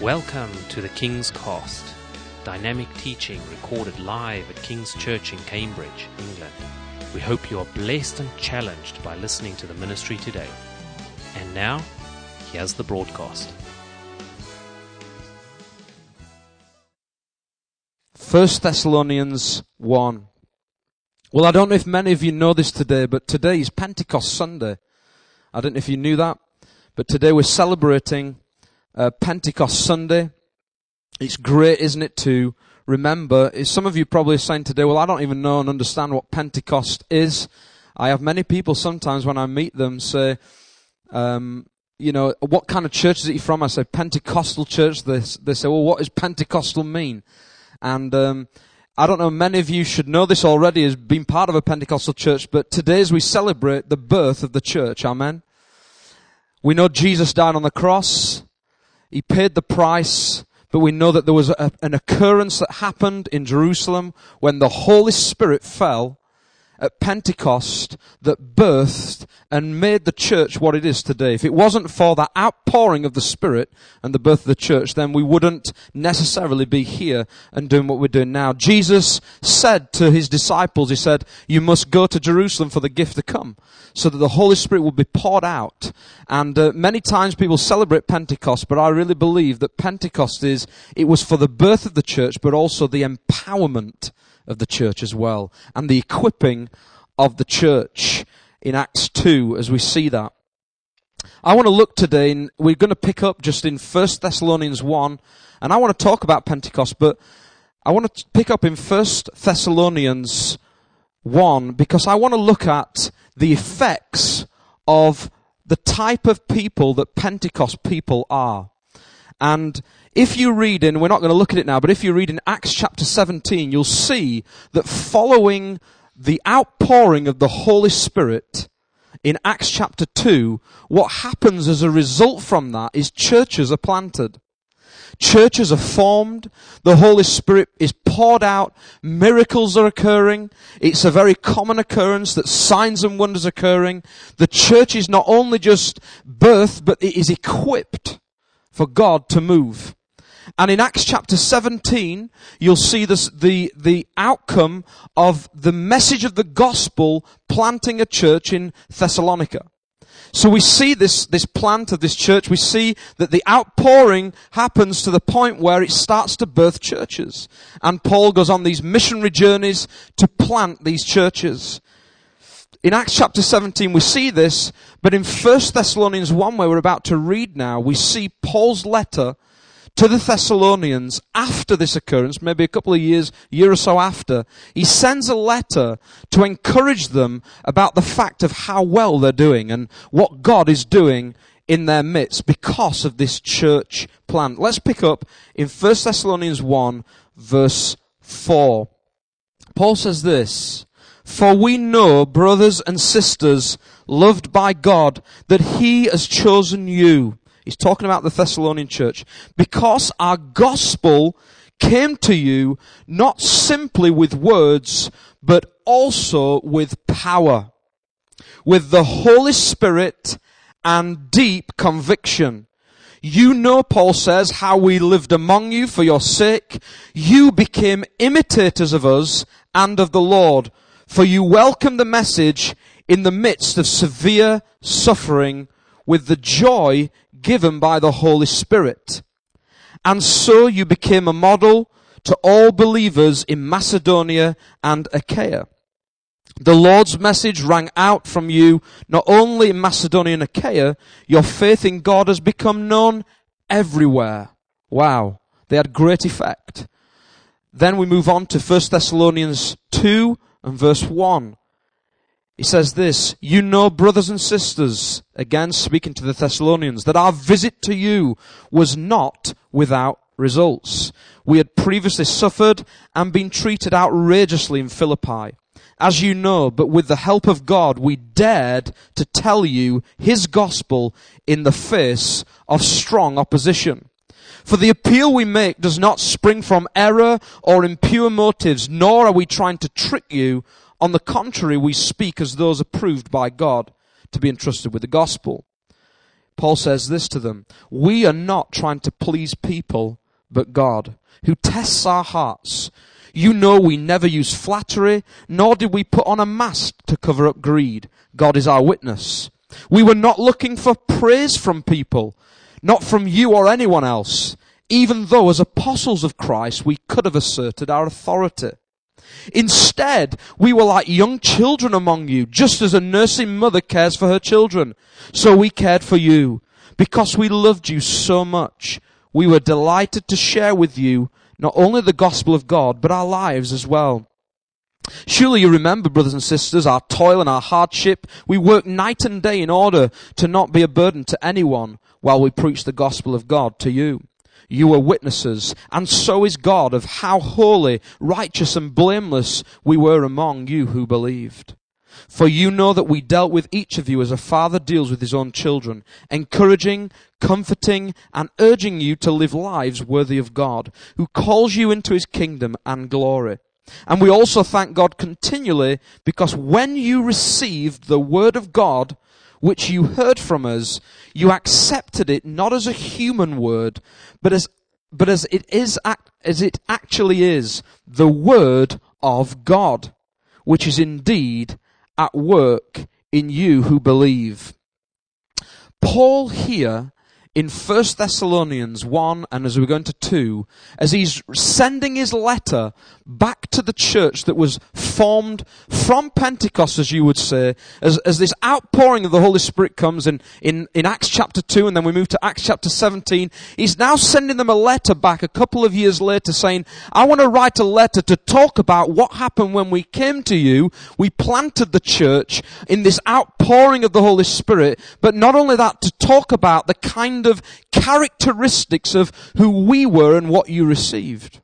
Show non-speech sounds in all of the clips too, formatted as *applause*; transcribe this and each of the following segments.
Welcome to the King's Cost, dynamic teaching recorded live at King's Church in Cambridge, England. We hope you are blessed and challenged by listening to the ministry today. And now, here's the broadcast. First Thessalonians 1. Well, I don't know if many of you know this today, but today is Pentecost Sunday. I don't know if you knew that, but today we're celebrating uh, Pentecost Sunday. It's great, isn't it, to remember. Some of you probably are saying today, well, I don't even know and understand what Pentecost is. I have many people sometimes when I meet them say, um, you know, what kind of church is it from? I say Pentecostal church. They, they say, well, what does Pentecostal mean? And um, I don't know, many of you should know this already as being part of a Pentecostal church, but today as we celebrate the birth of the church, amen. We know Jesus died on the cross. He paid the price, but we know that there was a, an occurrence that happened in Jerusalem when the Holy Spirit fell at Pentecost that birthed and made the church what it is today. If it wasn't for that outpouring of the Spirit and the birth of the church, then we wouldn't necessarily be here and doing what we're doing now. Jesus said to his disciples, he said, you must go to Jerusalem for the gift to come so that the Holy Spirit will be poured out. And uh, many times people celebrate Pentecost, but I really believe that Pentecost is, it was for the birth of the church, but also the empowerment of the church as well, and the equipping of the church in Acts 2 as we see that. I want to look today, and we're going to pick up just in First Thessalonians 1, and I want to talk about Pentecost, but I want to pick up in First Thessalonians 1 because I want to look at the effects of the type of people that Pentecost people are. And if you read in, we're not going to look at it now, but if you read in Acts chapter 17, you'll see that following the outpouring of the Holy Spirit in Acts chapter 2, what happens as a result from that is churches are planted. Churches are formed. The Holy Spirit is poured out. Miracles are occurring. It's a very common occurrence that signs and wonders occurring. The church is not only just birthed, but it is equipped for God to move. And in Acts chapter 17, you'll see this, the, the outcome of the message of the gospel planting a church in Thessalonica. So we see this, this plant of this church, we see that the outpouring happens to the point where it starts to birth churches. And Paul goes on these missionary journeys to plant these churches. In Acts chapter 17 we see this, but in 1 Thessalonians 1 where we're about to read now, we see Paul's letter to the Thessalonians after this occurrence, maybe a couple of years, year or so after, he sends a letter to encourage them about the fact of how well they're doing and what God is doing in their midst because of this church plant. Let's pick up in 1 Thessalonians 1 verse 4. Paul says this, For we know, brothers and sisters, loved by God, that He has chosen you He's talking about the Thessalonian church. Because our gospel came to you not simply with words, but also with power. With the Holy Spirit and deep conviction. You know, Paul says, how we lived among you for your sake. You became imitators of us and of the Lord, for you welcomed the message in the midst of severe suffering with the joy given by the Holy Spirit. And so you became a model to all believers in Macedonia and Achaia. The Lord's message rang out from you not only in Macedonia and Achaia, your faith in God has become known everywhere. Wow. They had great effect. Then we move on to 1 Thessalonians 2 and verse 1. He says this, you know, brothers and sisters, again speaking to the Thessalonians, that our visit to you was not without results. We had previously suffered and been treated outrageously in Philippi. As you know, but with the help of God, we dared to tell you His gospel in the face of strong opposition. For the appeal we make does not spring from error or impure motives, nor are we trying to trick you on the contrary, we speak as those approved by God to be entrusted with the gospel. Paul says this to them. We are not trying to please people, but God, who tests our hearts. You know we never use flattery, nor did we put on a mask to cover up greed. God is our witness. We were not looking for praise from people, not from you or anyone else, even though as apostles of Christ we could have asserted our authority. Instead, we were like young children among you, just as a nursing mother cares for her children. So we cared for you. Because we loved you so much, we were delighted to share with you not only the gospel of God, but our lives as well. Surely you remember, brothers and sisters, our toil and our hardship. We work night and day in order to not be a burden to anyone while we preach the gospel of God to you. You are witnesses, and so is God of how holy, righteous, and blameless we were among you who believed. For you know that we dealt with each of you as a father deals with his own children, encouraging, comforting, and urging you to live lives worthy of God, who calls you into his kingdom and glory. And we also thank God continually because when you received the word of God, which you heard from us, you accepted it not as a human word, but as, but as it is, as it actually is, the word of God, which is indeed at work in you who believe. Paul here in 1 Thessalonians 1 and as we're going to 2, as he's sending his letter back to the church that was formed from Pentecost, as you would say, as, as this outpouring of the Holy Spirit comes in, in, in Acts chapter 2 and then we move to Acts chapter 17, he's now sending them a letter back a couple of years later saying, I want to write a letter to talk about what happened when we came to you, we planted the church in this outpouring of the Holy Spirit, but not only that, to talk about the kind kind of characteristics of who we were and what you received.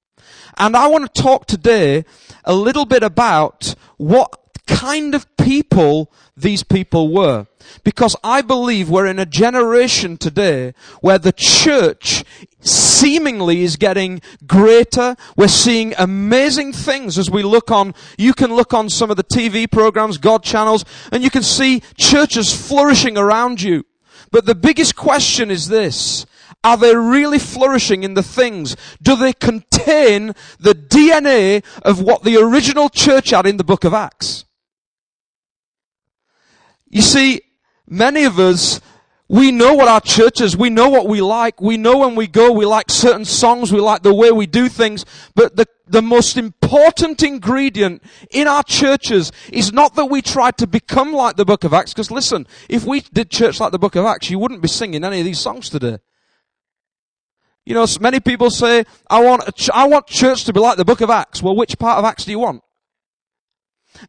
And I want to talk today a little bit about what kind of people these people were. Because I believe we're in a generation today where the church seemingly is getting greater. We're seeing amazing things as we look on, you can look on some of the TV programs, God channels, and you can see churches flourishing around you. But the biggest question is this. Are they really flourishing in the things? Do they contain the DNA of what the original church had in the book of Acts? You see, many of us we know what our churches, we know what we like, we know when we go, we like certain songs, we like the way we do things, but the, the most important ingredient in our churches is not that we try to become like the book of Acts, because listen, if we did church like the book of Acts, you wouldn't be singing any of these songs today. You know, many people say, I want, ch- I want church to be like the book of Acts. Well, which part of Acts do you want?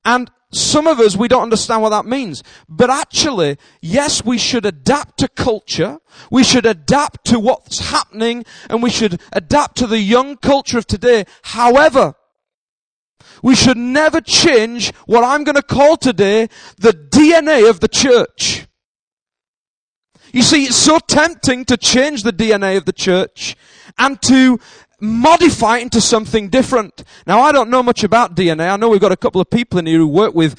And some of us, we don't understand what that means. But actually, yes, we should adapt to culture. We should adapt to what's happening and we should adapt to the young culture of today. However, we should never change what I'm going to call today the DNA of the church. You see, it's so tempting to change the DNA of the church and to modify it into something different. Now, I don't know much about DNA. I know we've got a couple of people in here who work with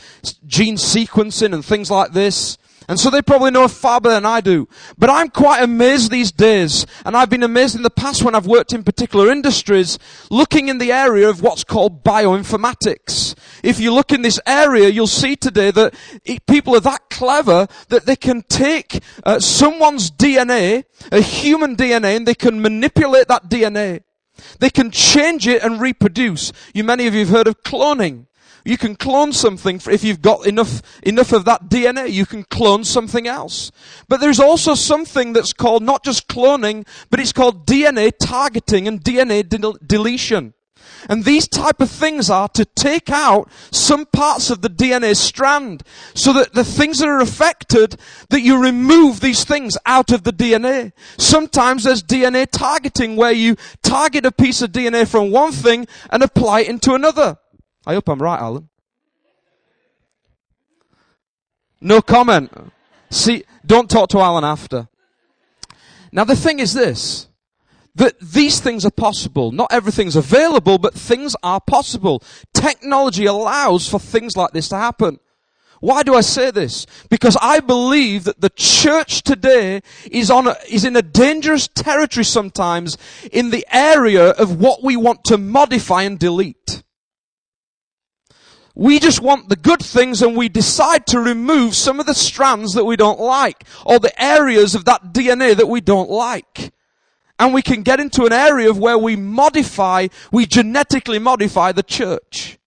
gene sequencing and things like this. And so they probably know far better than I do. But I'm quite amazed these days, and I've been amazed in the past when I've worked in particular industries, looking in the area of what's called bioinformatics. If you look in this area, you'll see today that people are that clever that they can take uh, someone's DNA, a human DNA, and they can manipulate that DNA. They can change it and reproduce. You, many of you have heard of cloning. You can clone something if you've got enough, enough of that DNA. You can clone something else. But there's also something that's called not just cloning, but it's called DNA targeting and DNA de- deletion. And these type of things are to take out some parts of the DNA strand so that the things that are affected, that you remove these things out of the DNA. Sometimes there's DNA targeting where you target a piece of DNA from one thing and apply it into another. I hope I'm right, Alan. No comment. See, don't talk to Alan after. Now the thing is this that these things are possible. Not everything's available, but things are possible. Technology allows for things like this to happen. Why do I say this? Because I believe that the church today is on a, is in a dangerous territory sometimes in the area of what we want to modify and delete. We just want the good things and we decide to remove some of the strands that we don't like or the areas of that DNA that we don't like. And we can get into an area of where we modify, we genetically modify the church.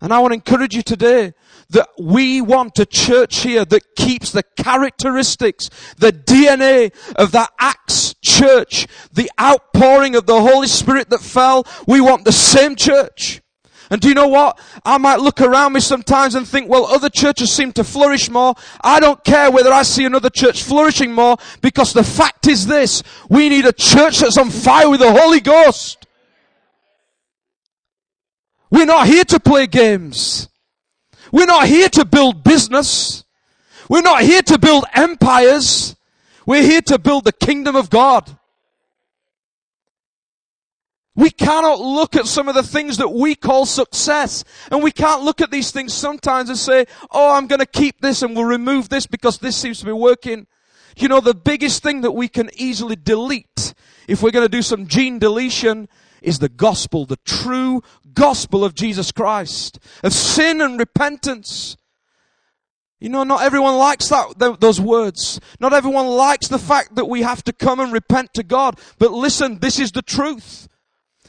And I want to encourage you today that we want a church here that keeps the characteristics, the DNA of that Acts church, the outpouring of the Holy Spirit that fell. We want the same church. And do you know what? I might look around me sometimes and think, well, other churches seem to flourish more. I don't care whether I see another church flourishing more because the fact is this. We need a church that's on fire with the Holy Ghost. We're not here to play games. We're not here to build business. We're not here to build empires. We're here to build the kingdom of God. We cannot look at some of the things that we call success. And we can't look at these things sometimes and say, oh, I'm going to keep this and we'll remove this because this seems to be working. You know, the biggest thing that we can easily delete if we're going to do some gene deletion is the gospel, the true gospel of Jesus Christ, of sin and repentance. You know, not everyone likes that, those words. Not everyone likes the fact that we have to come and repent to God. But listen, this is the truth.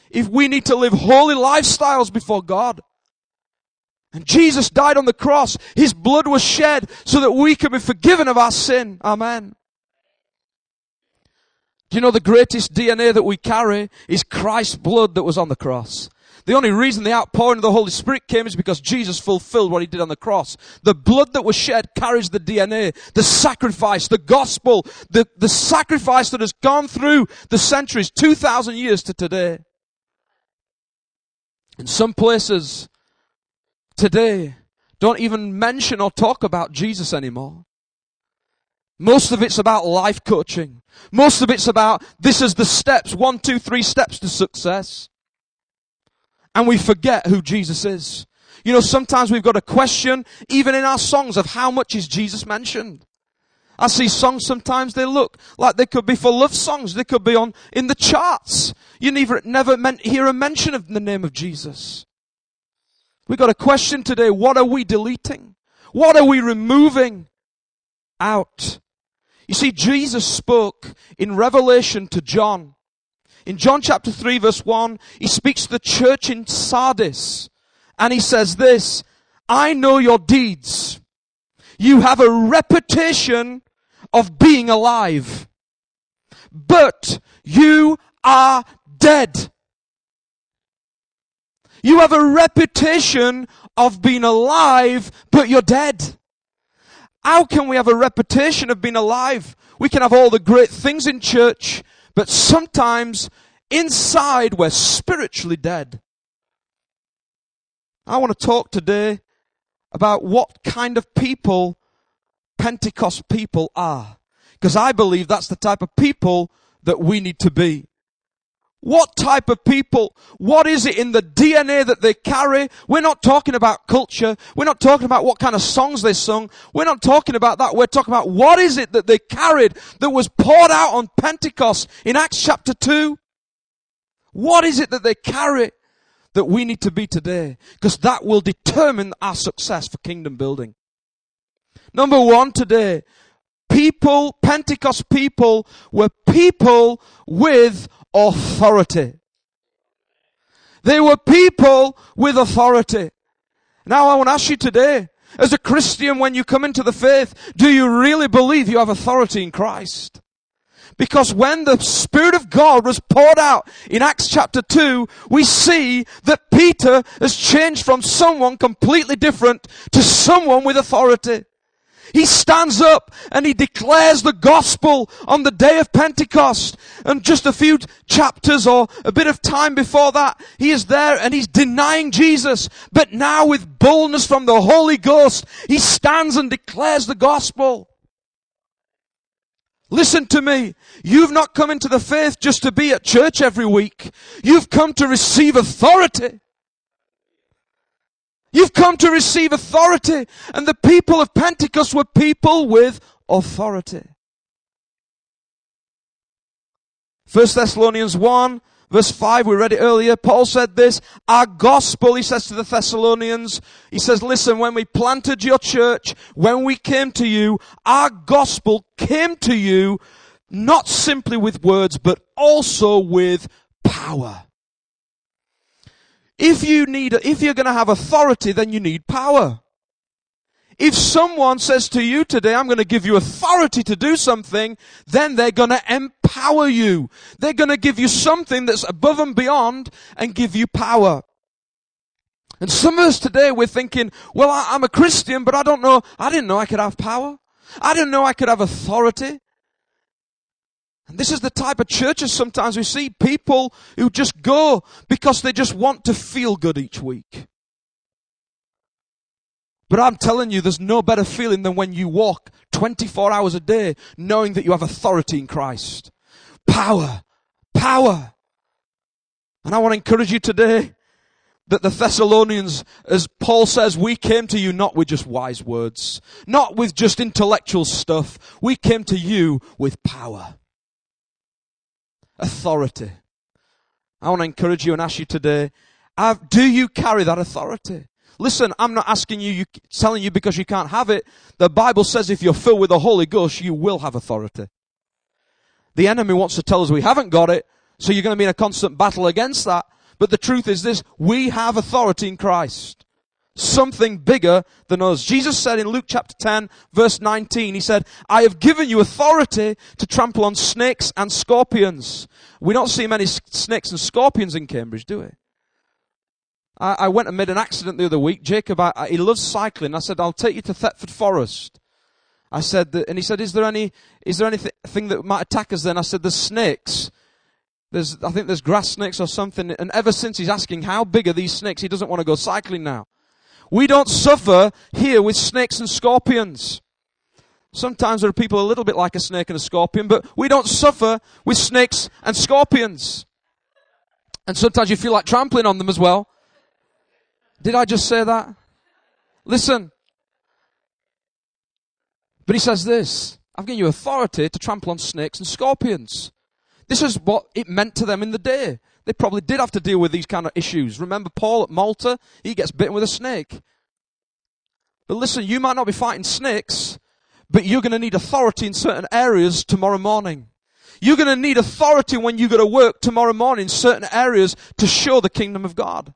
If we need to live holy lifestyles before God, and Jesus died on the cross, His blood was shed so that we can be forgiven of our sin. Amen. Do you know the greatest DNA that we carry is Christ's blood that was on the cross? The only reason the outpouring of the Holy Spirit came is because Jesus fulfilled what he did on the cross. The blood that was shed carries the DNA, the sacrifice, the gospel, the, the sacrifice that has gone through the centuries, 2,000 years to today. In some places today don't even mention or talk about Jesus anymore. Most of it's about life coaching. Most of it's about this is the steps, one, two, three steps to success. And we forget who Jesus is. You know, sometimes we've got a question, even in our songs, of how much is Jesus mentioned. I see songs sometimes they look like they could be for love songs. They could be on in the charts. You never never meant, hear a mention of the name of Jesus. We got a question today. What are we deleting? What are we removing out? You see, Jesus spoke in Revelation to John. In John chapter 3 verse 1, he speaks to the church in Sardis. And he says this, I know your deeds. You have a reputation of being alive. But you are dead. You have a reputation of being alive, but you're dead. How can we have a reputation of being alive? We can have all the great things in church, but sometimes inside we're spiritually dead. I want to talk today about what kind of people Pentecost people are. Because I believe that's the type of people that we need to be. What type of people? What is it in the DNA that they carry? We're not talking about culture. We're not talking about what kind of songs they sung. We're not talking about that. We're talking about what is it that they carried that was poured out on Pentecost in Acts chapter 2? What is it that they carry that we need to be today? Because that will determine our success for kingdom building. Number one today, people, Pentecost people were people with authority. They were people with authority. Now I want to ask you today, as a Christian, when you come into the faith, do you really believe you have authority in Christ? Because when the Spirit of God was poured out in Acts chapter 2, we see that Peter has changed from someone completely different to someone with authority. He stands up and he declares the gospel on the day of Pentecost. And just a few chapters or a bit of time before that, he is there and he's denying Jesus. But now with boldness from the Holy Ghost, he stands and declares the gospel. Listen to me. You've not come into the faith just to be at church every week. You've come to receive authority. You've come to receive authority. And the people of Pentecost were people with authority. 1 Thessalonians 1 verse 5, we read it earlier. Paul said this, our gospel, he says to the Thessalonians, he says, listen, when we planted your church, when we came to you, our gospel came to you not simply with words, but also with power. If you need, if you're going to have authority, then you need power. If someone says to you today, I'm going to give you authority to do something, then they're going to empower you. They're going to give you something that's above and beyond and give you power. And some of us today, we're thinking, well, I, am a Christian, but I don't know, I didn't know I could have power. I didn't know I could have authority. And this is the type of churches sometimes we see people who just go because they just want to feel good each week. But I'm telling you, there's no better feeling than when you walk 24 hours a day knowing that you have authority in Christ. Power. Power. And I want to encourage you today that the Thessalonians, as Paul says, we came to you not with just wise words, not with just intellectual stuff. We came to you with power authority. I want to encourage you and ask you today, do you carry that authority? Listen, I'm not asking you, you, telling you because you can't have it. The Bible says if you're filled with the Holy Ghost, you will have authority. The enemy wants to tell us we haven't got it, so you're going to be in a constant battle against that. But the truth is this, we have authority in Christ something bigger than us. Jesus said in Luke chapter 10 verse 19, he said, I have given you authority to trample on snakes and scorpions. We don't see many snakes and scorpions in Cambridge, do we? I, I went and made an accident the other week. Jacob, I, I, he loves cycling. I said, I'll take you to Thetford Forest. I said, that, and he said, is there any, is there anything that might attack us then? I said, there's snakes. There's, I think there's grass snakes or something. And ever since he's asking, how big are these snakes? He doesn't want to go cycling now. We don't suffer here with snakes and scorpions. Sometimes there are people a little bit like a snake and a scorpion, but we don't suffer with snakes and scorpions. And sometimes you feel like trampling on them as well. Did I just say that? Listen. But he says this I've given you authority to trample on snakes and scorpions. This is what it meant to them in the day. They probably did have to deal with these kind of issues. Remember Paul at Malta? He gets bitten with a snake. But listen, you might not be fighting snakes, but you're going to need authority in certain areas tomorrow morning. You're going to need authority when you go to work tomorrow morning in certain areas to show the kingdom of God.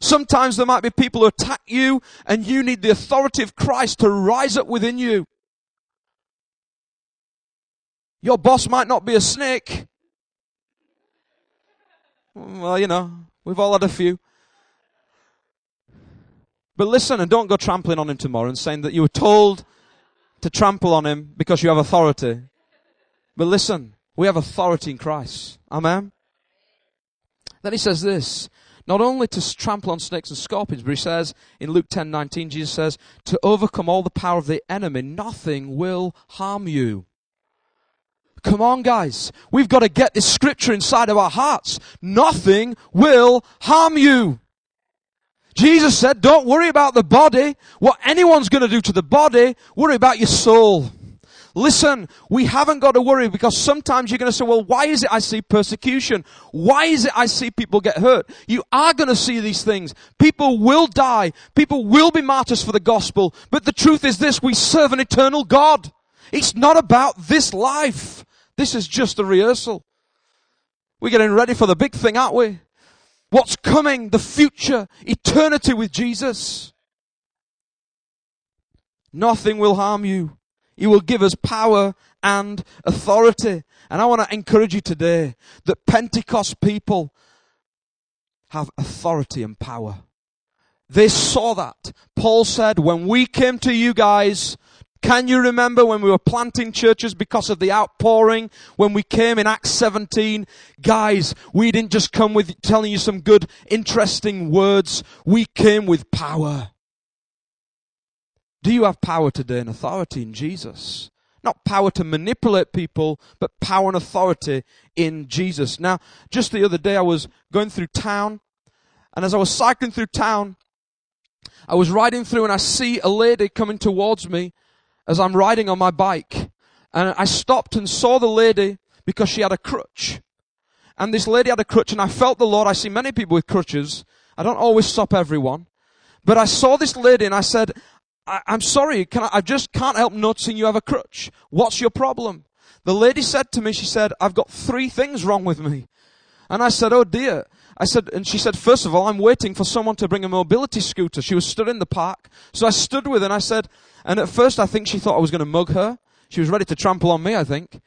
Sometimes there might be people who attack you and you need the authority of Christ to rise up within you. Your boss might not be a snake, well, you know, we've all had a few. But listen and don't go trampling on him tomorrow and saying that you were told to trample on him because you have authority. But listen, we have authority in Christ. Amen. Then he says this, not only to trample on snakes and scorpions, but he says in Luke 10, 19, Jesus says, to overcome all the power of the enemy, nothing will harm you. Come on, guys. We've got to get this scripture inside of our hearts. Nothing will harm you. Jesus said, don't worry about the body, what anyone's going to do to the body, worry about your soul. Listen, we haven't got to worry because sometimes you're going to say, well, why is it I see persecution? Why is it I see people get hurt? You are going to see these things. People will die. People will be martyrs for the gospel. But the truth is this, we serve an eternal God. It's not about this life. This is just a rehearsal. We're getting ready for the big thing, aren't we? What's coming, the future, eternity with Jesus. Nothing will harm you. He will give us power and authority. And I want to encourage you today that Pentecost people have authority and power. They saw that. Paul said, when we came to you guys, can you remember when we were planting churches because of the outpouring? When we came in Acts 17? Guys, we didn't just come with telling you some good, interesting words. We came with power. Do you have power today and authority in Jesus? Not power to manipulate people, but power and authority in Jesus. Now, just the other day I was going through town, and as I was cycling through town, I was riding through and I see a lady coming towards me as I'm riding on my bike. And I stopped and saw the lady because she had a crutch. And this lady had a crutch and I felt the Lord. I see many people with crutches. I don't always stop everyone. But I saw this lady and I said, I, am sorry, I, I just can't help noticing you have a crutch. What's your problem? The lady said to me, she said, I've got three things wrong with me. And I said, oh dear. I said, and she said, first of all, I'm waiting for someone to bring a mobility scooter. She was stood in the park. So I stood with her and I said, and at first I think she thought I was going to mug her. She was ready to trample on me, I think.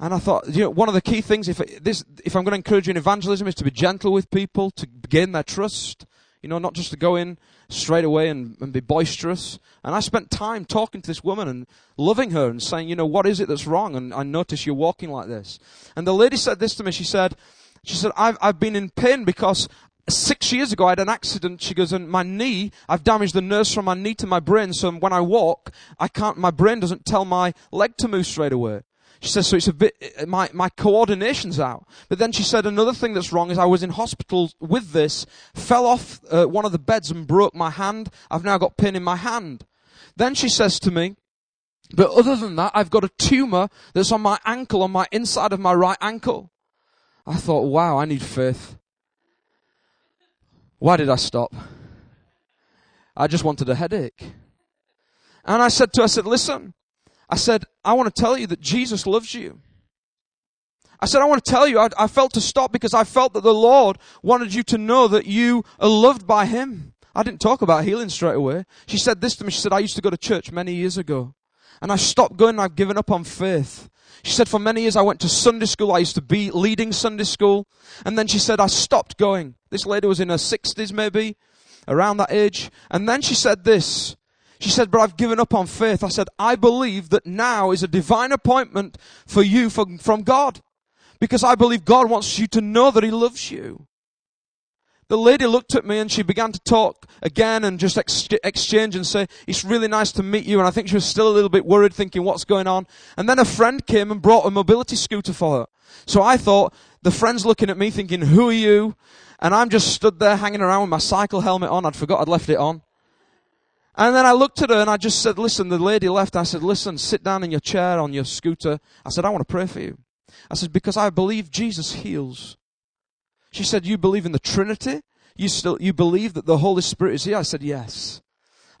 And I thought, you know, one of the key things, if this, if I'm going to encourage you in evangelism, is to be gentle with people, to gain their trust. You know, not just to go in straight away and, and be boisterous. And I spent time talking to this woman and loving her and saying, you know, what is it that's wrong? And I notice you're walking like this. And the lady said this to me. She said, she said, I've, I've been in pain because six years ago I had an accident. She goes, and my knee, I've damaged the nerves from my knee to my brain. So when I walk, I can't, my brain doesn't tell my leg to move straight away. She says, so it's a bit, my, my coordination's out. But then she said another thing that's wrong is I was in hospital with this, fell off uh, one of the beds and broke my hand. I've now got pain in my hand. Then she says to me, but other than that, I've got a tumor that's on my ankle, on my inside of my right ankle. I thought, wow, I need faith. Why did I stop? I just wanted a headache. And I said to her, I said, listen, I said, I want to tell you that Jesus loves you. I said, I want to tell you, I, I, felt to stop because I felt that the Lord wanted you to know that you are loved by Him. I didn't talk about healing straight away. She said this to me. She said, I used to go to church many years ago and I stopped going I've given up on faith. She said, for many years I went to Sunday school. I used to be leading Sunday school. And then she said, I stopped going. This lady was in her sixties maybe, around that age. And then she said this. She said, but I've given up on faith. I said, I believe that now is a divine appointment for you from, from God. Because I believe God wants you to know that He loves you. The lady looked at me and she began to talk again and just ex- exchange and say, it's really nice to meet you. And I think she was still a little bit worried thinking what's going on. And then a friend came and brought a mobility scooter for her. So I thought, the friend's looking at me thinking, who are you? And I'm just stood there hanging around with my cycle helmet on. I'd forgot I'd left it on. And then I looked at her and I just said, listen, the lady left. I said, listen, sit down in your chair on your scooter. I said, I want to pray for you. I said, because I believe Jesus heals. She said, you believe in the Trinity? You still, you believe that the Holy Spirit is here? I said, yes.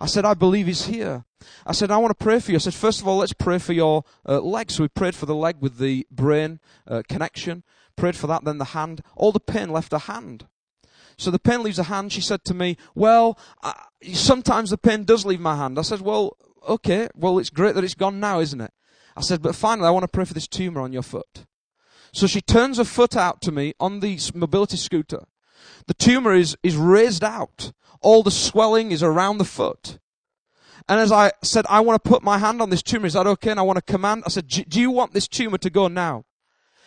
I said, I believe he's here. I said, I want to pray for you. I said, first of all, let's pray for your uh, leg. So we prayed for the leg with the brain uh, connection. Prayed for that, then the hand. All the pain left the hand. So the pain leaves her hand. She said to me, well, sometimes the pain does leave my hand. I said, well, okay. Well, it's great that it's gone now, isn't it? I said, but finally, I want to pray for this tumor on your foot. So she turns her foot out to me on the mobility scooter. The tumor is, is raised out. All the swelling is around the foot. And as I said, I want to put my hand on this tumor. Is that okay? And I want to command. I said, do you want this tumor to go now?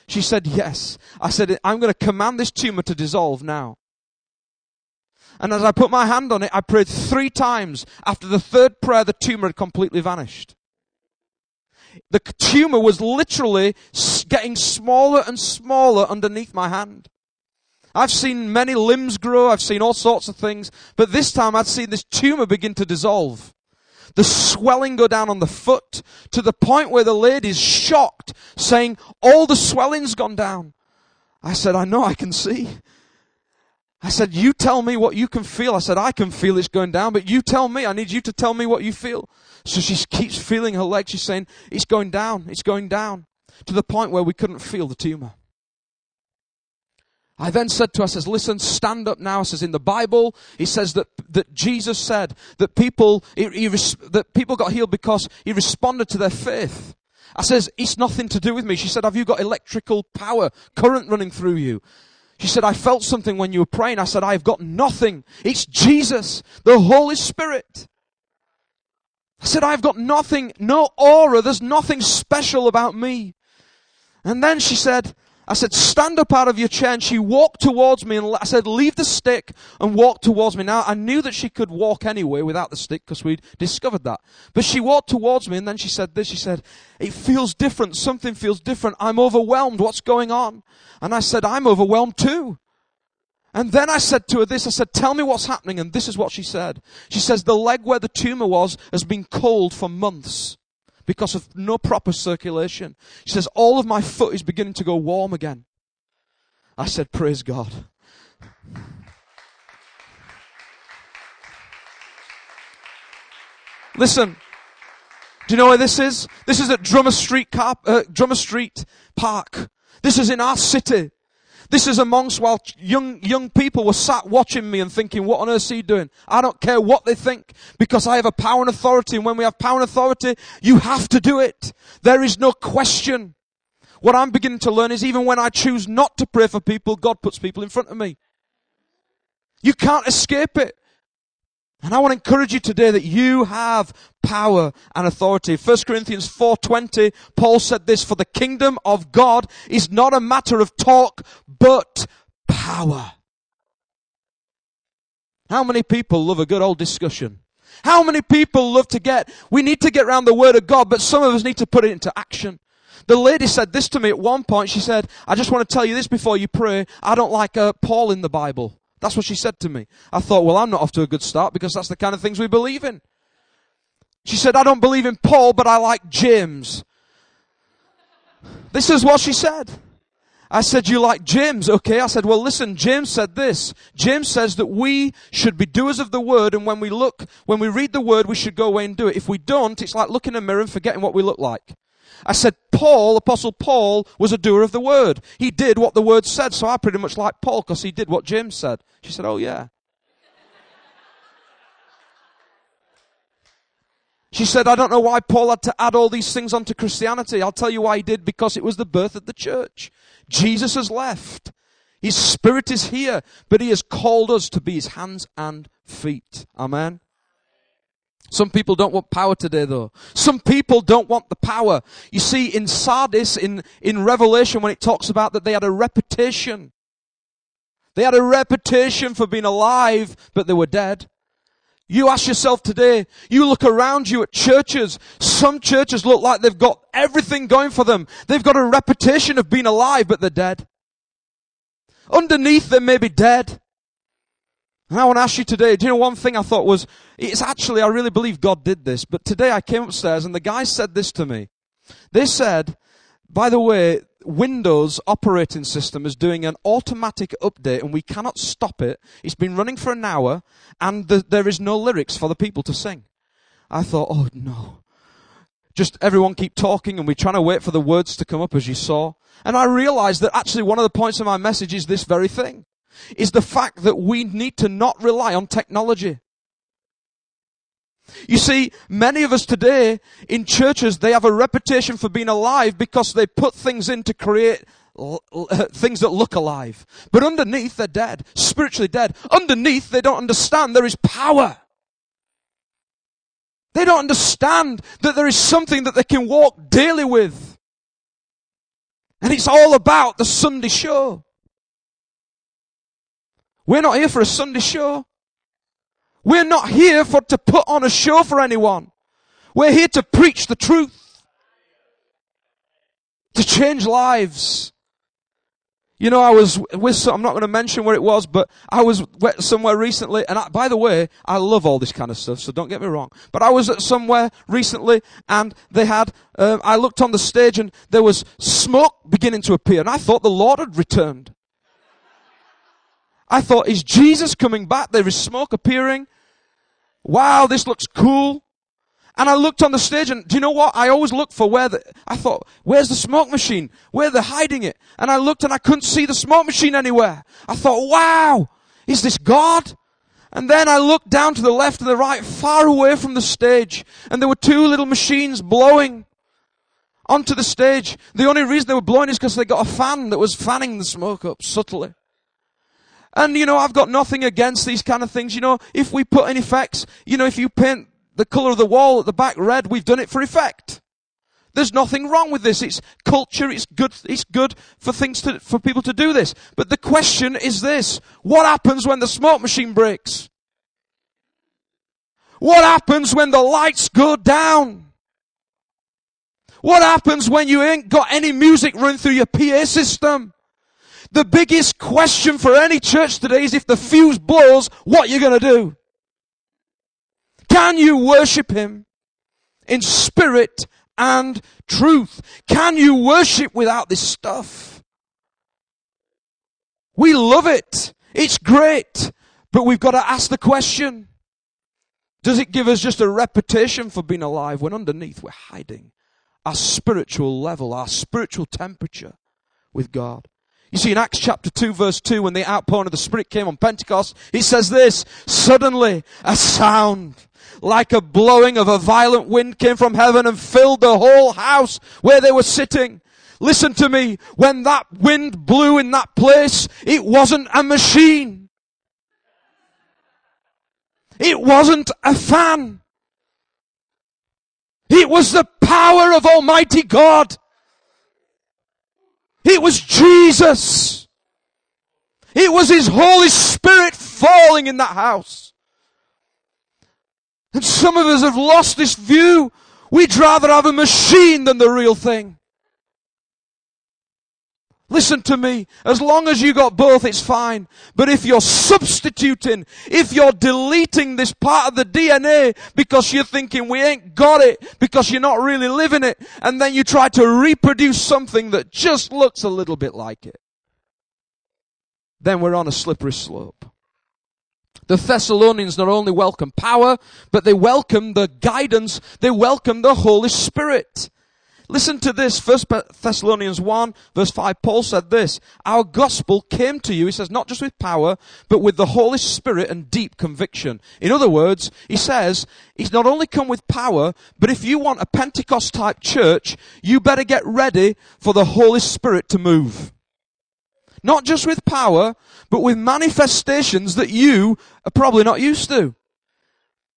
She said, yes. I said, I'm going to command this tumor to dissolve now. And as I put my hand on it, I prayed three times. After the third prayer, the tumor had completely vanished. The tumor was literally getting smaller and smaller underneath my hand. I've seen many limbs grow, I've seen all sorts of things, but this time I'd seen this tumor begin to dissolve. The swelling go down on the foot to the point where the lady's shocked, saying, all the swelling's gone down. I said, I know, I can see. I said, you tell me what you can feel. I said, I can feel it's going down, but you tell me. I need you to tell me what you feel. So she keeps feeling her leg. She's saying, it's going down. It's going down to the point where we couldn't feel the tumor. I then said to I says, listen, stand up now. I says, in the Bible, it says that, that Jesus said that people, he, he, that people got healed because he responded to their faith. I says, it's nothing to do with me. She said, have you got electrical power, current running through you? She said, I felt something when you were praying. I said, I've got nothing. It's Jesus, the Holy Spirit. I said, I've got nothing, no aura. There's nothing special about me. And then she said, I said, stand up out of your chair. And she walked towards me and I said, leave the stick and walk towards me. Now, I knew that she could walk anyway without the stick because we'd discovered that. But she walked towards me and then she said this. She said, it feels different. Something feels different. I'm overwhelmed. What's going on? And I said, I'm overwhelmed too. And then I said to her this, I said, tell me what's happening. And this is what she said. She says, the leg where the tumor was has been cold for months because of no proper circulation. She says, all of my foot is beginning to go warm again. I said, praise God. Listen, do you know where this is? This is at Drummer Street, Car- uh, Drummer Street Park. This is in our city. This is amongst while young, young people were sat watching me and thinking, what on earth is he doing? I don't care what they think because I have a power and authority. And when we have power and authority, you have to do it. There is no question. What I'm beginning to learn is even when I choose not to pray for people, God puts people in front of me. You can't escape it. And I want to encourage you today that you have power and authority. 1 Corinthians 4:20, Paul said this, for the kingdom of God is not a matter of talk, but power. How many people love a good old discussion? How many people love to get, we need to get around the word of God, but some of us need to put it into action. The lady said this to me at one point. She said, I just want to tell you this before you pray. I don't like uh, Paul in the Bible. That's what she said to me. I thought, well, I'm not off to a good start because that's the kind of things we believe in. She said, I don't believe in Paul, but I like James. This is what she said. I said, you like James? Okay. I said, well, listen, James said this. James says that we should be doers of the word, and when we look, when we read the word, we should go away and do it. If we don't, it's like looking in a mirror and forgetting what we look like. I said, Paul, Apostle Paul, was a doer of the word. He did what the word said, so I pretty much like Paul because he did what James said. She said, oh yeah. She said, I don't know why Paul had to add all these things onto Christianity. I'll tell you why he did, because it was the birth of the church. Jesus has left. His spirit is here, but he has called us to be his hands and feet. Amen. Some people don't want power today though. Some people don't want the power. You see, in Sardis, in, in Revelation, when it talks about that they had a reputation. They had a reputation for being alive, but they were dead. You ask yourself today, you look around you at churches, some churches look like they've got everything going for them. They've got a reputation of being alive, but they're dead. Underneath, they may be dead. And I want to ask you today, do you know one thing I thought was, it's actually, I really believe God did this, but today I came upstairs and the guy said this to me. They said, by the way, Windows operating system is doing an automatic update and we cannot stop it. It's been running for an hour and the, there is no lyrics for the people to sing. I thought, oh no. Just everyone keep talking and we're trying to wait for the words to come up as you saw. And I realized that actually one of the points of my message is this very thing is the fact that we need to not rely on technology. You see, many of us today in churches, they have a reputation for being alive because they put things in to create *laughs* things that look alive. But underneath, they're dead, spiritually dead. Underneath, they don't understand there is power. They don't understand that there is something that they can walk daily with. And it's all about the Sunday show. We're not here for a Sunday show. We're not here for to put on a show for anyone. We're here to preach the truth. To change lives. You know, I was with, I'm not going to mention where it was, but I was somewhere recently, and I, by the way, I love all this kind of stuff, so don't get me wrong. But I was at somewhere recently, and they had, uh, I looked on the stage, and there was smoke beginning to appear, and I thought the Lord had returned. I thought, is Jesus coming back? There is smoke appearing. Wow, this looks cool. And I looked on the stage and do you know what? I always look for where the, I thought, where's the smoke machine? Where they're hiding it? And I looked and I couldn't see the smoke machine anywhere. I thought, wow, is this God? And then I looked down to the left and the right, far away from the stage, and there were two little machines blowing onto the stage. The only reason they were blowing is because they got a fan that was fanning the smoke up subtly. And you know, I've got nothing against these kind of things. You know, if we put in effects, you know, if you paint the color of the wall at the back red, we've done it for effect. There's nothing wrong with this. It's culture. It's good. It's good for things to, for people to do this. But the question is this. What happens when the smoke machine breaks? What happens when the lights go down? What happens when you ain't got any music running through your PA system? The biggest question for any church today is if the fuse blows, what you're gonna do. Can you worship Him in spirit and truth? Can you worship without this stuff? We love it. It's great. But we've got to ask the question. Does it give us just a reputation for being alive when underneath we're hiding our spiritual level, our spiritual temperature with God? You see, in Acts chapter 2 verse 2, when the outpouring of the Spirit came on Pentecost, it says this, suddenly a sound like a blowing of a violent wind came from heaven and filled the whole house where they were sitting. Listen to me, when that wind blew in that place, it wasn't a machine. It wasn't a fan. It was the power of Almighty God. It was Jesus. It was His Holy Spirit falling in that house. And some of us have lost this view. We'd rather have a machine than the real thing. Listen to me. As long as you got both, it's fine. But if you're substituting, if you're deleting this part of the DNA because you're thinking we ain't got it, because you're not really living it, and then you try to reproduce something that just looks a little bit like it, then we're on a slippery slope. The Thessalonians not only welcome power, but they welcome the guidance, they welcome the Holy Spirit. Listen to this, First Thessalonians 1 verse 5, Paul said this, our gospel came to you, he says, not just with power, but with the Holy Spirit and deep conviction. In other words, he says, he's not only come with power, but if you want a Pentecost type church, you better get ready for the Holy Spirit to move. Not just with power, but with manifestations that you are probably not used to.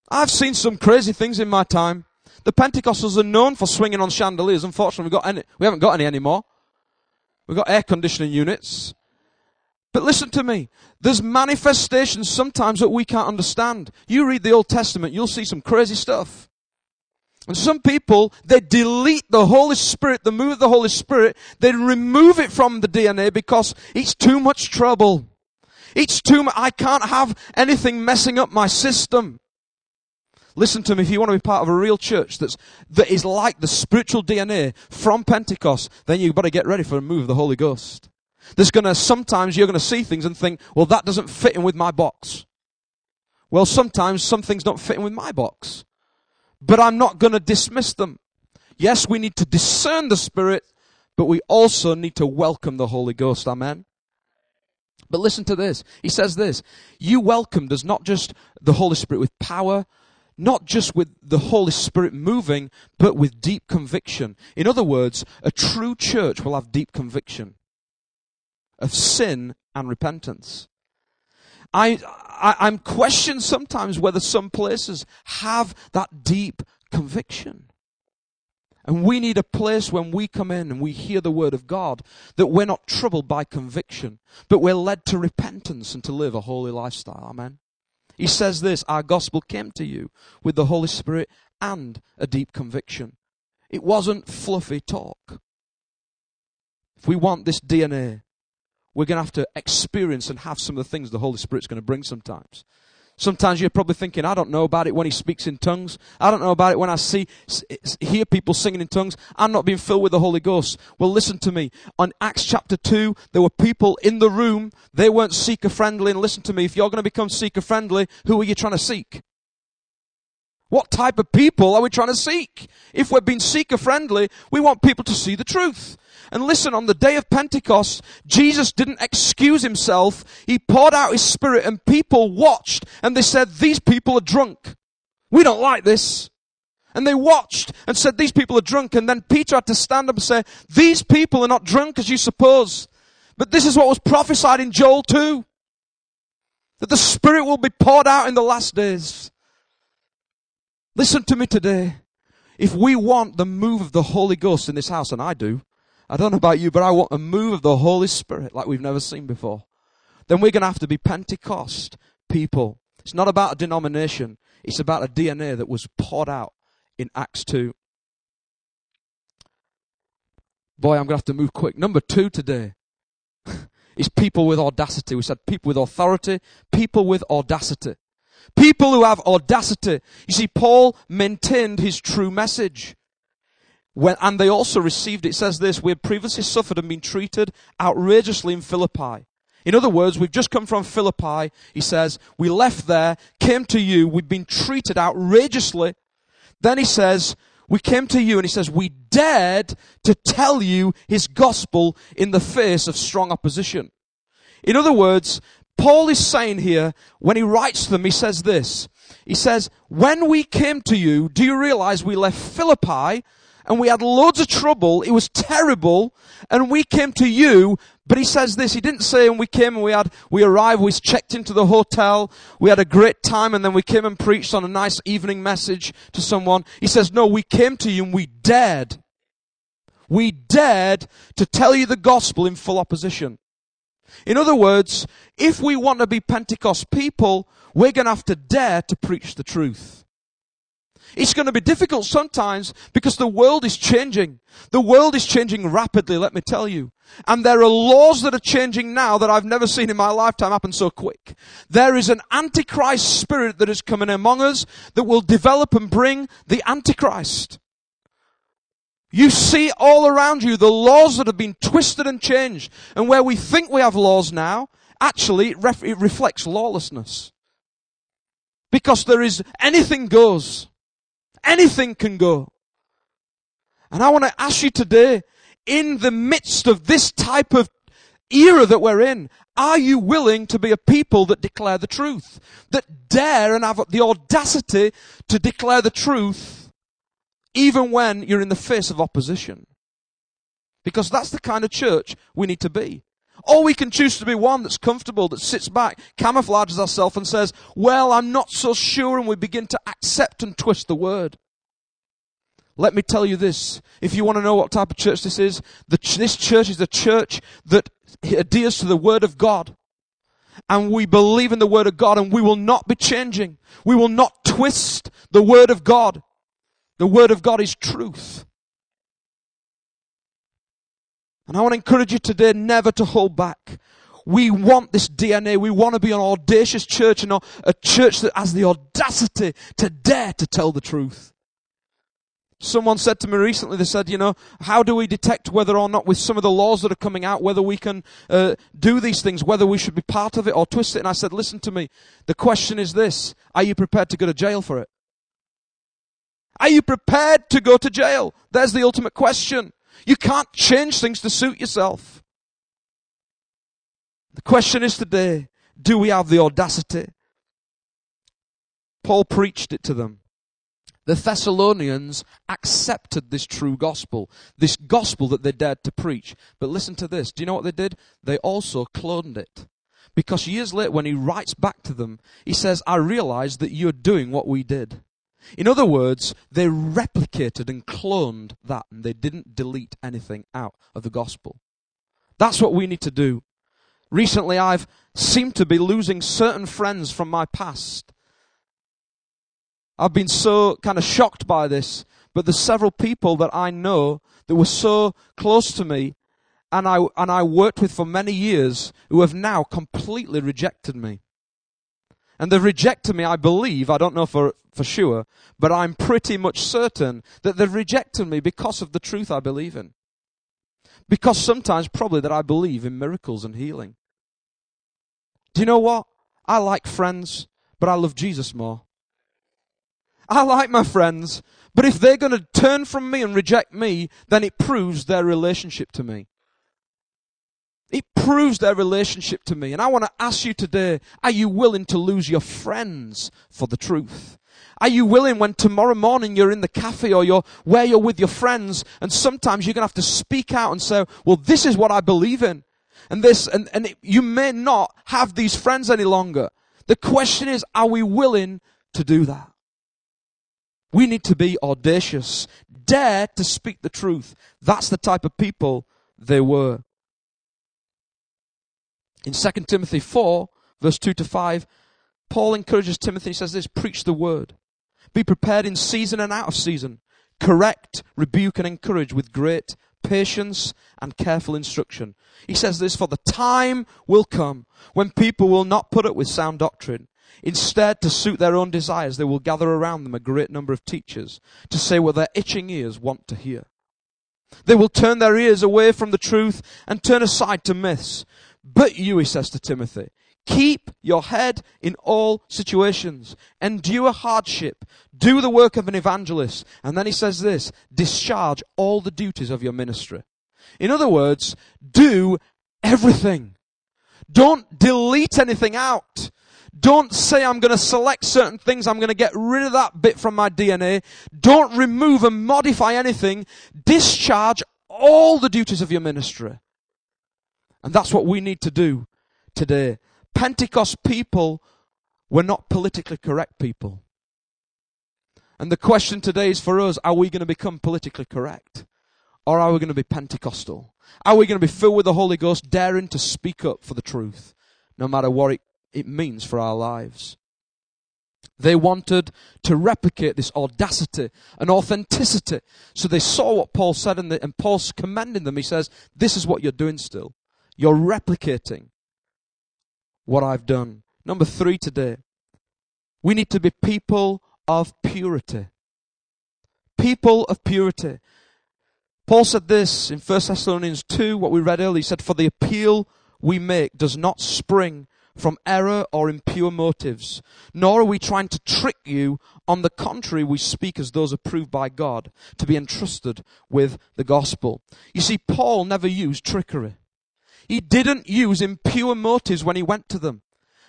I've seen some crazy things in my time. The Pentecostals are known for swinging on chandeliers. Unfortunately, we, got any, we haven't got any anymore. We've got air conditioning units. But listen to me. There's manifestations sometimes that we can't understand. You read the Old Testament, you'll see some crazy stuff. And some people, they delete the Holy Spirit, the move of the Holy Spirit, they remove it from the DNA because it's too much trouble. It's too much, I can't have anything messing up my system. Listen to me, if you want to be part of a real church that's, that is like the spiritual DNA from Pentecost, then you've got to get ready for a move of the Holy Ghost. There's gonna, sometimes you're gonna see things and think, well, that doesn't fit in with my box. Well, sometimes some things don't fit in with my box. But I'm not gonna dismiss them. Yes, we need to discern the Spirit, but we also need to welcome the Holy Ghost. Amen. But listen to this. He says this. You welcomed us not just the Holy Spirit with power, not just with the Holy Spirit moving, but with deep conviction. In other words, a true church will have deep conviction of sin and repentance. I, I, am questioned sometimes whether some places have that deep conviction. And we need a place when we come in and we hear the word of God that we're not troubled by conviction, but we're led to repentance and to live a holy lifestyle. Amen. He says this, our gospel came to you with the Holy Spirit and a deep conviction. It wasn't fluffy talk. If we want this DNA, we're going to have to experience and have some of the things the Holy Spirit's going to bring sometimes. Sometimes you're probably thinking, I don't know about it when he speaks in tongues. I don't know about it when I see, hear people singing in tongues. I'm not being filled with the Holy Ghost. Well, listen to me. On Acts chapter 2, there were people in the room. They weren't seeker friendly. And listen to me. If you're going to become seeker friendly, who are you trying to seek? What type of people are we trying to seek? If we're being seeker friendly, we want people to see the truth. And listen, on the day of Pentecost, Jesus didn't excuse himself. He poured out his spirit and people watched and they said, these people are drunk. We don't like this. And they watched and said, these people are drunk. And then Peter had to stand up and say, these people are not drunk as you suppose. But this is what was prophesied in Joel 2. That the Spirit will be poured out in the last days. Listen to me today. If we want the move of the Holy Ghost in this house, and I do, I don't know about you, but I want a move of the Holy Spirit like we've never seen before. Then we're going to have to be Pentecost people. It's not about a denomination. It's about a DNA that was poured out in Acts 2. Boy, I'm going to have to move quick. Number two today *laughs* is people with audacity. We said people with authority, people with audacity. People who have audacity. You see, Paul maintained his true message. When, and they also received, it says this, we had previously suffered and been treated outrageously in Philippi. In other words, we've just come from Philippi. He says, we left there, came to you, we've been treated outrageously. Then he says, we came to you and he says, we dared to tell you his gospel in the face of strong opposition. In other words, Paul is saying here, when he writes them, he says this. He says, when we came to you, do you realize we left Philippi and we had loads of trouble. It was terrible. And we came to you. But he says this. He didn't say, and we came and we had, we arrived, we checked into the hotel. We had a great time and then we came and preached on a nice evening message to someone. He says, no, we came to you and we dared. We dared to tell you the gospel in full opposition. In other words, if we want to be Pentecost people, we're going to have to dare to preach the truth. It's going to be difficult sometimes because the world is changing. The world is changing rapidly, let me tell you. And there are laws that are changing now that I've never seen in my lifetime happen so quick. There is an antichrist spirit that is coming among us that will develop and bring the antichrist. You see all around you the laws that have been twisted and changed. And where we think we have laws now, actually it, ref- it reflects lawlessness. Because there is anything goes. Anything can go. And I want to ask you today, in the midst of this type of era that we're in, are you willing to be a people that declare the truth? That dare and have the audacity to declare the truth even when you're in the face of opposition? Because that's the kind of church we need to be. Or we can choose to be one that's comfortable, that sits back, camouflages ourselves and says, well, I'm not so sure, and we begin to accept and twist the word. Let me tell you this. If you want to know what type of church this is, the, this church is a church that adheres to the word of God. And we believe in the word of God and we will not be changing. We will not twist the word of God. The word of God is truth. And I want to encourage you today never to hold back. We want this DNA. We want to be an audacious church and a church that has the audacity to dare to tell the truth. Someone said to me recently, they said, you know, how do we detect whether or not with some of the laws that are coming out, whether we can uh, do these things, whether we should be part of it or twist it? And I said, listen to me. The question is this. Are you prepared to go to jail for it? Are you prepared to go to jail? There's the ultimate question. You can't change things to suit yourself. The question is today, do we have the audacity? Paul preached it to them. The Thessalonians accepted this true gospel, this gospel that they dared to preach. But listen to this. Do you know what they did? They also cloned it. Because years later, when he writes back to them, he says, I realize that you're doing what we did. In other words, they replicated and cloned that and they didn't delete anything out of the gospel. That's what we need to do. Recently, I've seemed to be losing certain friends from my past. I've been so kind of shocked by this, but there's several people that I know that were so close to me and I, and I worked with for many years who have now completely rejected me. And they've rejected me, I believe, I don't know for, for sure, but I'm pretty much certain that they've rejected me because of the truth I believe in. Because sometimes probably that I believe in miracles and healing. Do you know what? I like friends, but I love Jesus more. I like my friends, but if they're going to turn from me and reject me, then it proves their relationship to me. It proves their relationship to me. And I want to ask you today, are you willing to lose your friends for the truth? Are you willing when tomorrow morning you're in the cafe or you're where you're with your friends and sometimes you're going to have to speak out and say, well, this is what I believe in. And this, and, and it, you may not have these friends any longer. The question is, are we willing to do that? We need to be audacious, dare to speak the truth. That's the type of people they were. In 2 Timothy 4, verse 2 to 5, Paul encourages Timothy, he says this, preach the word. Be prepared in season and out of season. Correct, rebuke, and encourage with great patience and careful instruction. He says this, for the time will come when people will not put up with sound doctrine. Instead, to suit their own desires, they will gather around them a great number of teachers to say what their itching ears want to hear. They will turn their ears away from the truth and turn aside to myths. But you, he says to Timothy, keep your head in all situations. Endure hardship. Do the work of an evangelist. And then he says this, discharge all the duties of your ministry. In other words, do everything. Don't delete anything out. Don't say I'm going to select certain things. I'm going to get rid of that bit from my DNA. Don't remove and modify anything. Discharge all the duties of your ministry. And that's what we need to do today. Pentecost people were not politically correct people. And the question today is for us, are we going to become politically correct? Or are we going to be Pentecostal? Are we going to be filled with the Holy Ghost, daring to speak up for the truth, no matter what it, it means for our lives? They wanted to replicate this audacity and authenticity. So they saw what Paul said, and, the, and Paul's commending them. He says, This is what you're doing still. You're replicating what I've done. Number three today. We need to be people of purity. People of purity. Paul said this in 1 Thessalonians 2, what we read earlier. He said, For the appeal we make does not spring from error or impure motives, nor are we trying to trick you. On the contrary, we speak as those approved by God to be entrusted with the gospel. You see, Paul never used trickery. He didn't use impure motives when he went to them.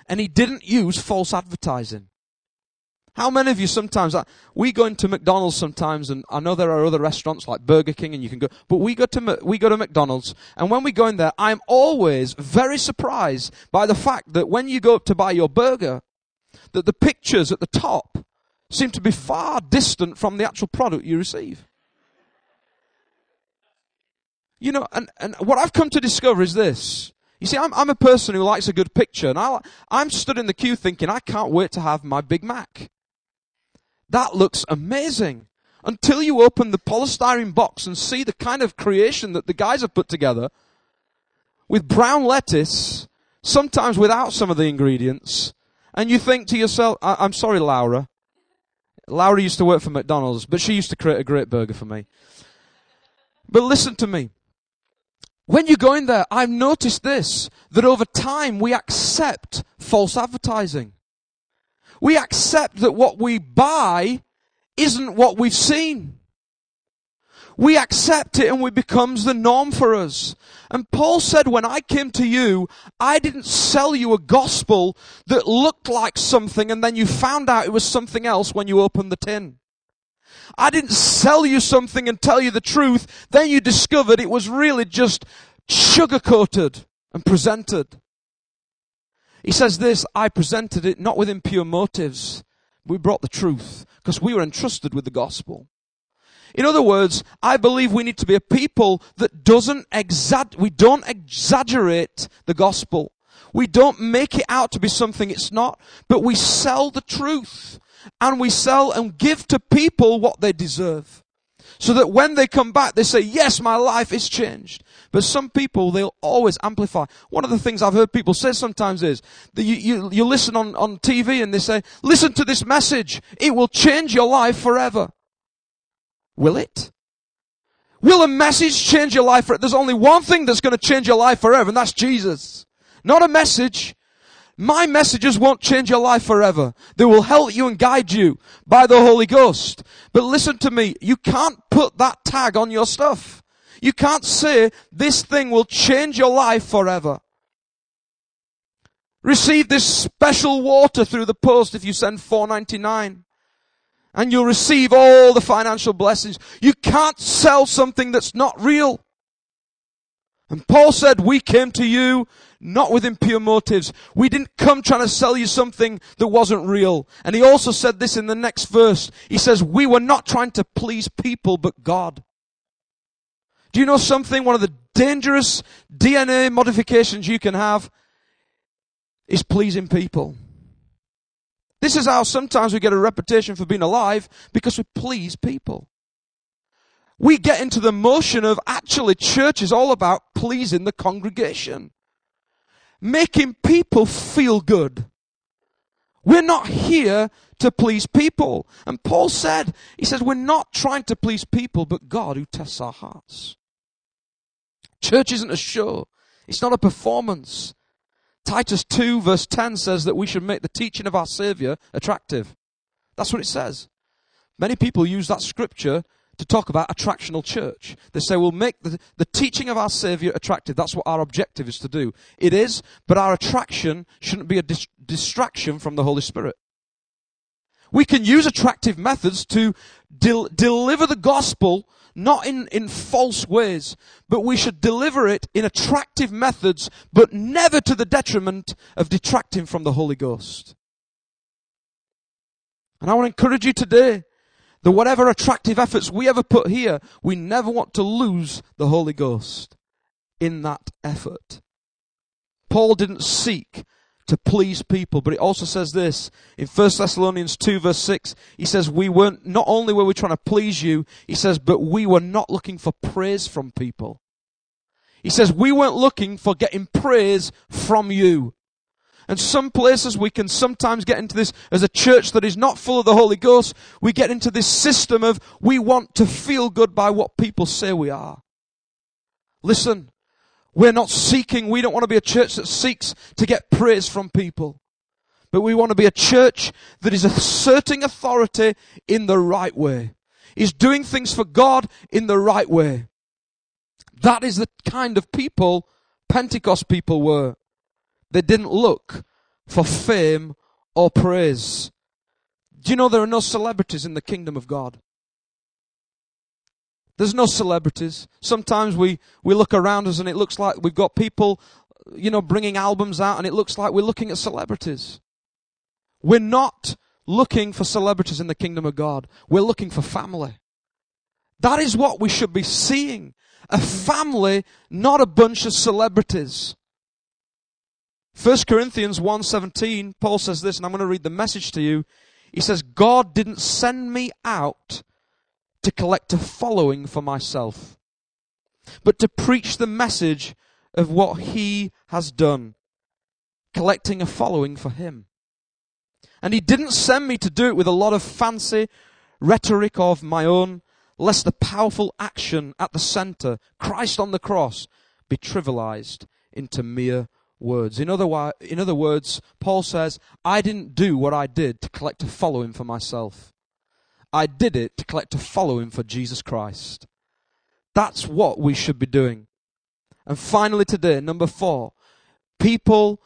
And he didn't use false advertising. How many of you sometimes, we go into McDonald's sometimes, and I know there are other restaurants like Burger King and you can go, but we go to, we go to McDonald's, and when we go in there, I'm always very surprised by the fact that when you go up to buy your burger, that the pictures at the top seem to be far distant from the actual product you receive. You know, and, and what I've come to discover is this. You see, I'm, I'm a person who likes a good picture, and I, I'm stood in the queue thinking, I can't wait to have my Big Mac. That looks amazing. Until you open the polystyrene box and see the kind of creation that the guys have put together with brown lettuce, sometimes without some of the ingredients, and you think to yourself, I- am sorry, Laura. Laura used to work for McDonald's, but she used to create a great burger for me. But listen to me. When you go in there, I've noticed this, that over time we accept false advertising. We accept that what we buy isn't what we've seen. We accept it and it becomes the norm for us. And Paul said, when I came to you, I didn't sell you a gospel that looked like something and then you found out it was something else when you opened the tin. I didn't sell you something and tell you the truth. Then you discovered it was really just sugar coated and presented. He says this, I presented it not with impure motives. We brought the truth because we were entrusted with the gospel. In other words, I believe we need to be a people that doesn't exa- we don't exaggerate the gospel. We don't make it out to be something it's not, but we sell the truth and we sell and give to people what they deserve. So that when they come back, they say, yes, my life is changed. But some people, they'll always amplify. One of the things I've heard people say sometimes is that you, you, you listen on, on TV and they say, listen to this message. It will change your life forever. Will it? Will a message change your life? There's only one thing that's going to change your life forever, and that's Jesus. Not a message. My messages won't change your life forever. They will help you and guide you by the Holy Ghost. But listen to me, you can't put that tag on your stuff. You can't say this thing will change your life forever. Receive this special water through the post if you send 4.99 and you'll receive all the financial blessings. You can't sell something that's not real. And Paul said, we came to you not with impure motives. We didn't come trying to sell you something that wasn't real. And he also said this in the next verse. He says, we were not trying to please people, but God. Do you know something? One of the dangerous DNA modifications you can have is pleasing people. This is how sometimes we get a reputation for being alive because we please people. we get into the motion of actually church is all about pleasing the congregation. Making people feel good. We're not here to please people. And Paul said, he says, we're not trying to please people, but God who tests our hearts. Church isn't a show. It's not a performance. Titus 2 verse 10 says that we should make the teaching of our Savior attractive. That's what it says. Many people use that scripture to talk about attractional church. They say we'll make the, the teaching of our Savior attractive. That's what our objective is to do. It is, but our attraction shouldn't be a dis- distraction from the Holy Spirit. We can use attractive methods to del- deliver the gospel not in, in false ways, but we should deliver it in attractive methods, but never to the detriment of detracting from the Holy Ghost. And I want to encourage you today that whatever attractive efforts we ever put here, we never want to lose the Holy Ghost in that effort. Paul didn't seek to please people. But it also says this in 1 Thessalonians 2 verse 6. He says, we weren't, not only were we trying to please you, he says, but we were not looking for praise from people. He says, we weren't looking for getting praise from you. And some places we can sometimes get into this as a church that is not full of the Holy Ghost. We get into this system of we want to feel good by what people say we are. Listen, we're not seeking, we don't want to be a church that seeks to get praise from people. But we want to be a church that is asserting authority in the right way. Is doing things for God in the right way. That is the kind of people Pentecost people were. They didn't look for fame or praise. Do you know there are no celebrities in the kingdom of God? There's no celebrities. Sometimes we, we look around us and it looks like we've got people, you know, bringing albums out and it looks like we're looking at celebrities. We're not looking for celebrities in the kingdom of God. We're looking for family. That is what we should be seeing. A family, not a bunch of celebrities. 1 Corinthians 1.17, Paul says this, and I'm going to read the message to you. He says, God didn't send me out to collect a following for myself, but to preach the message of what he has done, collecting a following for him. And he didn't send me to do it with a lot of fancy rhetoric of my own, lest the powerful action at the center, Christ on the cross, be trivialized into mere words. In other, in other words, Paul says, I didn't do what I did to collect a following for myself. I did it to collect a following for Jesus Christ. That's what we should be doing. And finally today, number four, people,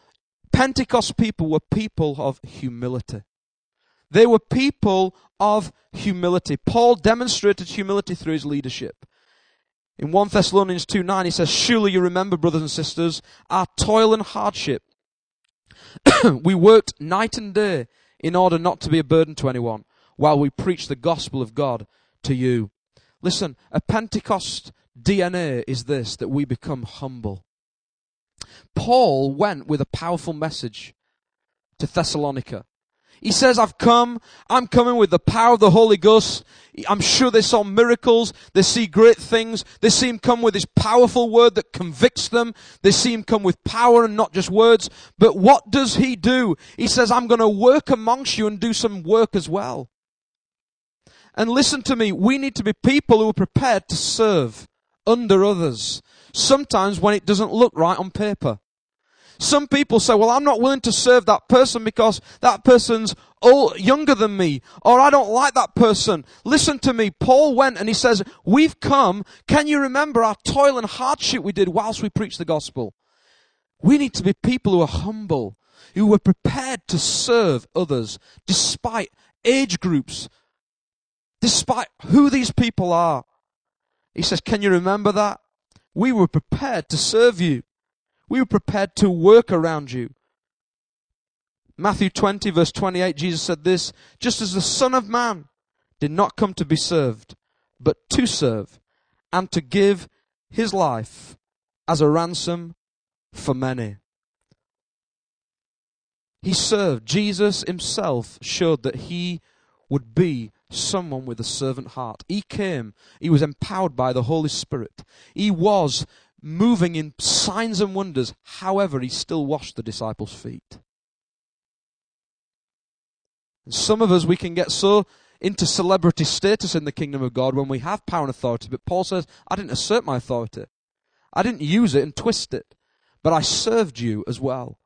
Pentecost people were people of humility. They were people of humility. Paul demonstrated humility through his leadership. In 1 Thessalonians 2 9, he says, Surely you remember, brothers and sisters, our toil and hardship. *clears throat* we worked night and day in order not to be a burden to anyone while we preached the gospel of God to you. Listen, a Pentecost DNA is this, that we become humble. Paul went with a powerful message to Thessalonica. He says, I've come, I'm coming with the power of the Holy Ghost. I'm sure they saw miracles, they see great things, they see him come with his powerful word that convicts them, they see him come with power and not just words. But what does he do? He says, I'm going to work amongst you and do some work as well. And listen to me, we need to be people who are prepared to serve under others. Sometimes when it doesn't look right on paper. Some people say, well, I'm not willing to serve that person because that person's old, younger than me, or I don't like that person. Listen to me. Paul went and he says, we've come. Can you remember our toil and hardship we did whilst we preached the gospel? We need to be people who are humble, who are prepared to serve others despite age groups, despite who these people are. He says, Can you remember that? We were prepared to serve you. We were prepared to work around you. Matthew 20 verse 28, Jesus said this, just as the Son of Man did not come to be served, but to serve and to give his life as a ransom for many. He served. Jesus himself showed that he would be someone with a servant heart. He came, he was empowered by the Holy Spirit. He was moving in signs and wonders. However, he still washed the disciples' feet. And some of us, we can get so into celebrity status in the kingdom of God when we have power and authority. But Paul says, I didn't assert my authority. I didn't use it and twist it, but I served you as well.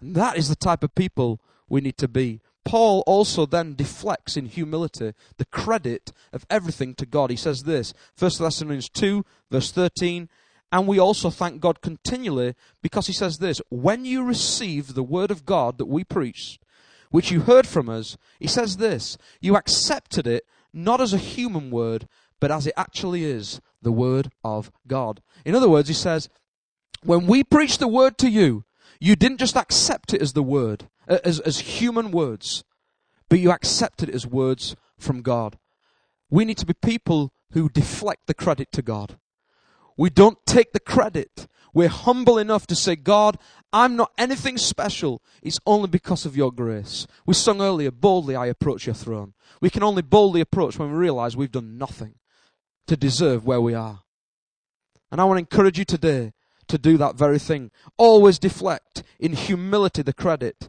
And that is the type of people we need to be. Paul also then deflects in humility the credit of everything to God. He says this, 1 Thessalonians 2, verse 13, and we also thank God continually because he says this, when you receive the word of God that we preach, which you heard from us, he says this, you accepted it not as a human word, but as it actually is, the word of God. In other words, he says, when we preach the word to you, you didn't just accept it as the word, uh, as, as human words, but you accepted it as words from God. We need to be people who deflect the credit to God. We don't take the credit. We're humble enough to say, God, I'm not anything special. It's only because of your grace. We sung earlier, boldly I approach your throne. We can only boldly approach when we realize we've done nothing to deserve where we are. And I want to encourage you today to do that very thing. Always deflect in humility the credit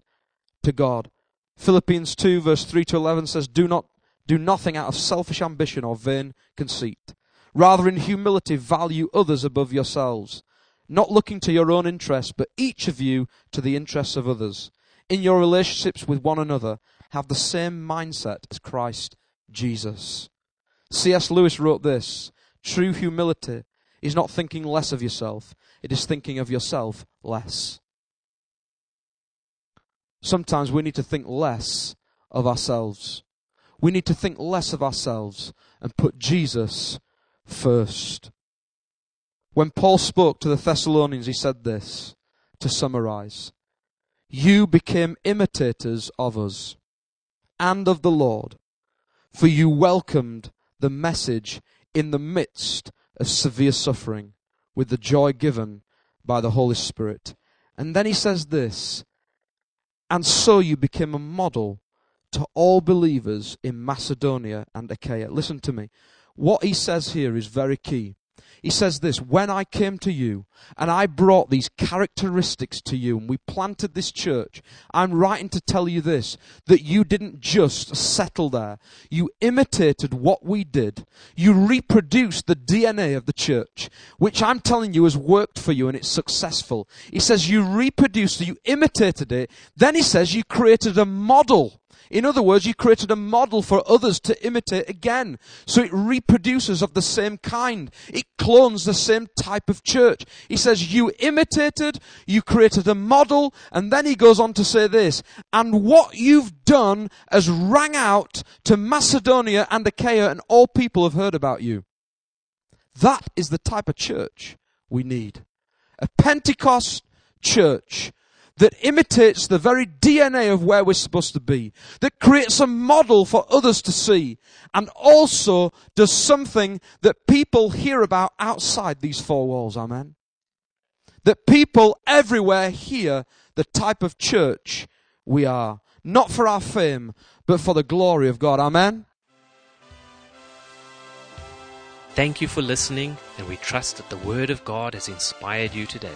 to God. Philippians 2 verse 3 to 11 says, Do not do nothing out of selfish ambition or vain conceit. Rather in humility value others above yourselves, not looking to your own interests, but each of you to the interests of others. In your relationships with one another, have the same mindset as Christ Jesus. C.S. Lewis wrote this, True humility is not thinking less of yourself, it is thinking of yourself less. Sometimes we need to think less of ourselves. We need to think less of ourselves and put Jesus first. When Paul spoke to the Thessalonians, he said this to summarize You became imitators of us and of the Lord, for you welcomed the message in the midst of severe suffering with the joy given by the Holy Spirit. And then he says this, and so you became a model to all believers in Macedonia and Achaia. Listen to me. What he says here is very key. He says this, when I came to you and I brought these characteristics to you and we planted this church, I'm writing to tell you this, that you didn't just settle there. You imitated what we did. You reproduced the DNA of the church, which I'm telling you has worked for you and it's successful. He says you reproduced it, you imitated it. Then he says you created a model in other words, you created a model for others to imitate again. So it reproduces of the same kind. It clones the same type of church. He says, you imitated, you created a model, and then he goes on to say this, and what you've done has rang out to Macedonia and Achaia, and all people have heard about you. That is the type of church we need. A Pentecost church that imitates the very DNA of where we're supposed to be, that creates a model for others to see, and also does something that people hear about outside these four walls. Amen. That people everywhere hear the type of church we are. Not for our fame, but for the glory of God. Amen. Thank you for listening, and we trust that the Word of God has inspired you today.